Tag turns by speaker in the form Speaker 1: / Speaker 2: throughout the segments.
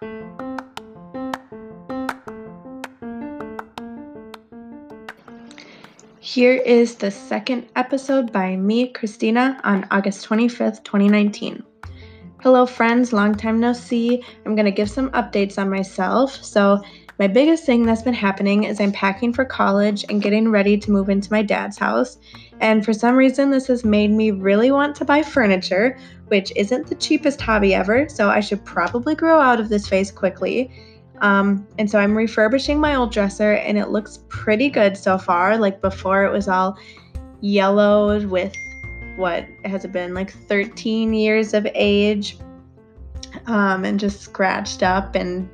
Speaker 1: Here is the second episode by me, Christina, on August 25th, 2019. Hello, friends, long time no see. I'm going to give some updates on myself. So, my biggest thing that's been happening is I'm packing for college and getting ready to move into my dad's house. And for some reason, this has made me really want to buy furniture, which isn't the cheapest hobby ever, so I should probably grow out of this phase quickly. Um, and so I'm refurbishing my old dresser, and it looks pretty good so far. Like before, it was all yellowed with what has it been like 13 years of age, um, and just scratched up and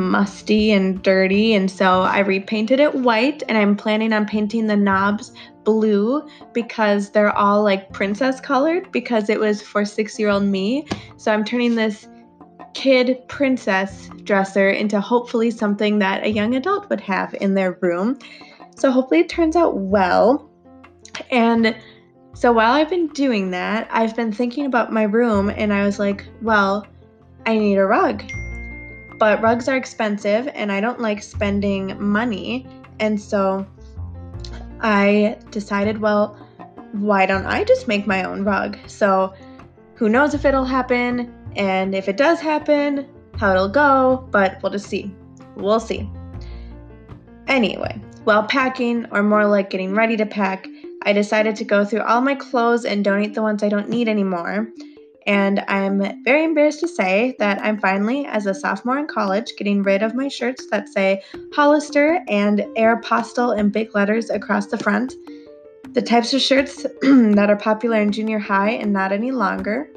Speaker 1: musty and dirty. And so I repainted it white, and I'm planning on painting the knobs blue because they're all like princess colored because it was for six year old me. So I'm turning this kid princess dresser into hopefully something that a young adult would have in their room. So hopefully it turns out well. And so while I've been doing that, I've been thinking about my room and I was like, well, I need a rug. But rugs are expensive and I don't like spending money. And so I decided, well, why don't I just make my own rug? So who knows if it'll happen? And if it does happen, how it'll go, but we'll just see. We'll see. Anyway, while packing, or more like getting ready to pack, I decided to go through all my clothes and donate the ones I don't need anymore. And I'm very embarrassed to say that I'm finally, as a sophomore in college, getting rid of my shirts that say Hollister and Air Aeropostale in big letters across the front. The types of shirts that are popular in junior high and not any longer.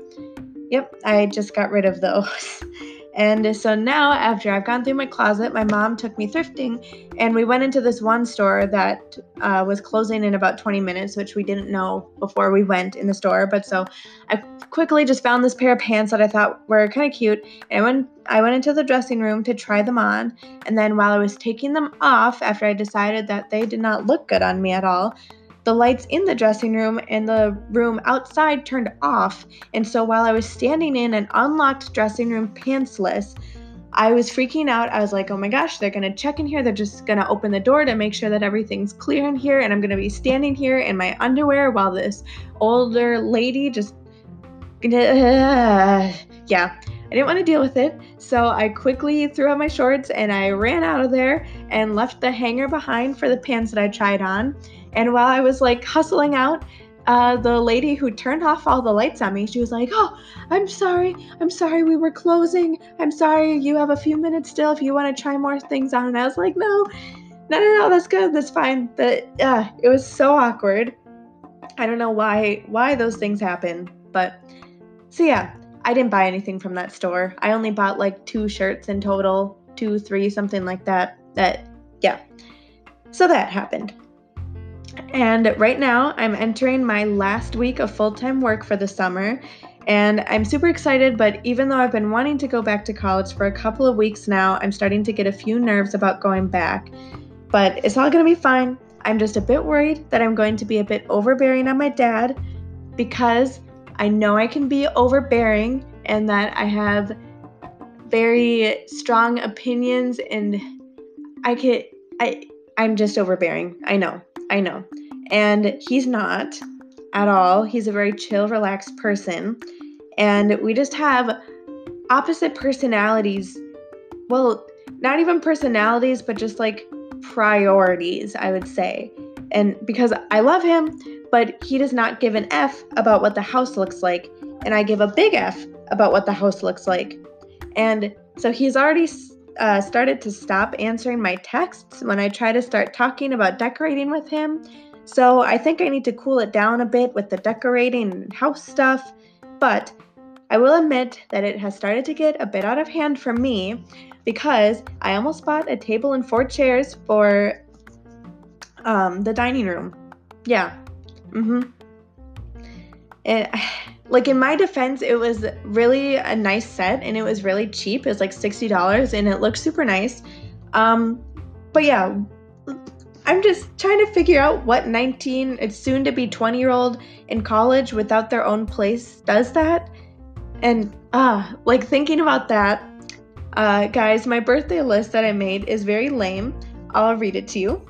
Speaker 1: Yep, I just got rid of those. And so now, after I've gone through my closet, my mom took me thrifting, and we went into this one store that uh, was closing in about 20 minutes, which we didn't know before we went in the store. But so I quickly just found this pair of pants that I thought were kind of cute, and I went I went into the dressing room to try them on. And then while I was taking them off, after I decided that they did not look good on me at all, the lights in the dressing room and the room outside turned off, and so while I was standing in an unlocked dressing room pantsless, I was freaking out. I was like, oh my gosh, they're gonna check in here. They're just gonna open the door to make sure that everything's clear in here, and I'm gonna be standing here in my underwear while this older lady just. Yeah, I didn't want to deal with it, so I quickly threw on my shorts and I ran out of there and left the hanger behind for the pants that I tried on. And while I was like hustling out, uh, the lady who turned off all the lights on me, she was like, Oh, I'm sorry. I'm sorry we were closing. I'm sorry. You have a few minutes still if you want to try more things on. And I was like, No, no, no, no, that's good. That's fine. But uh, it was so awkward. I don't know why why those things happen, but so yeah, I didn't buy anything from that store. I only bought like two shirts in total, two, three, something like that. That yeah. So that happened. And right now, I'm entering my last week of full time work for the summer. And I'm super excited, but even though I've been wanting to go back to college for a couple of weeks now, I'm starting to get a few nerves about going back. But it's all gonna be fine. I'm just a bit worried that I'm going to be a bit overbearing on my dad because I know I can be overbearing and that I have very strong opinions and I can I I'm just overbearing. I know. I know. And he's not at all. He's a very chill, relaxed person. And we just have opposite personalities. Well, not even personalities, but just like priorities, I would say. And because I love him, but he does not give an F about what the house looks like. And I give a big F about what the house looks like. And so he's already uh, started to stop answering my texts when I try to start talking about decorating with him. So I think I need to cool it down a bit with the decorating and house stuff. But I will admit that it has started to get a bit out of hand for me because I almost bought a table and four chairs for um, the dining room. Yeah. Mm-hmm. And like in my defense, it was really a nice set and it was really cheap. It was like $60 and it looked super nice. Um, but yeah, I'm just trying to figure out what 19, it's soon to be 20 year old in college without their own place does that. And ah, uh, like thinking about that, Uh, guys, my birthday list that I made is very lame. I'll read it to you.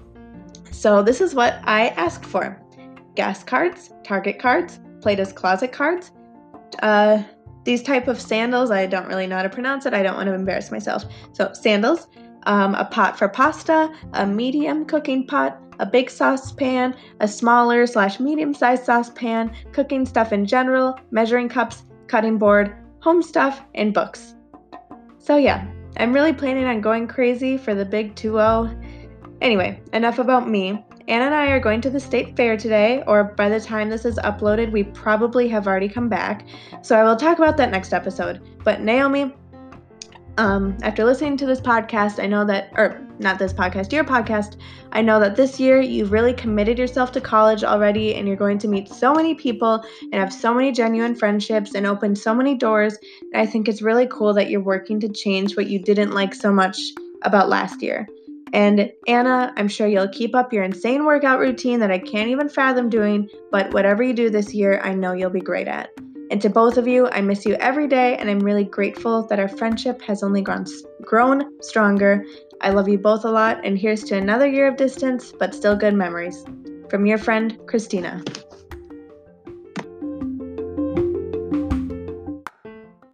Speaker 1: So, this is what I asked for gas cards, Target cards, Plato's Closet cards, uh, these type of sandals. I don't really know how to pronounce it. I don't want to embarrass myself. So, sandals, um, a pot for pasta, a medium cooking pot, a big saucepan, a smaller slash medium sized saucepan, cooking stuff in general, measuring cups, cutting board, home stuff, and books. So, yeah, I'm really planning on going crazy for the big 2 0. Anyway, enough about me. Anna and I are going to the state fair today, or by the time this is uploaded, we probably have already come back. So I will talk about that next episode. But Naomi, um, after listening to this podcast, I know that, or not this podcast, your podcast, I know that this year you've really committed yourself to college already and you're going to meet so many people and have so many genuine friendships and open so many doors. And I think it's really cool that you're working to change what you didn't like so much about last year. And Anna, I'm sure you'll keep up your insane workout routine that I can't even fathom doing, but whatever you do this year, I know you'll be great at. And to both of you, I miss you every day, and I'm really grateful that our friendship has only grown, grown stronger. I love you both a lot, and here's to another year of distance, but still good memories. From your friend, Christina.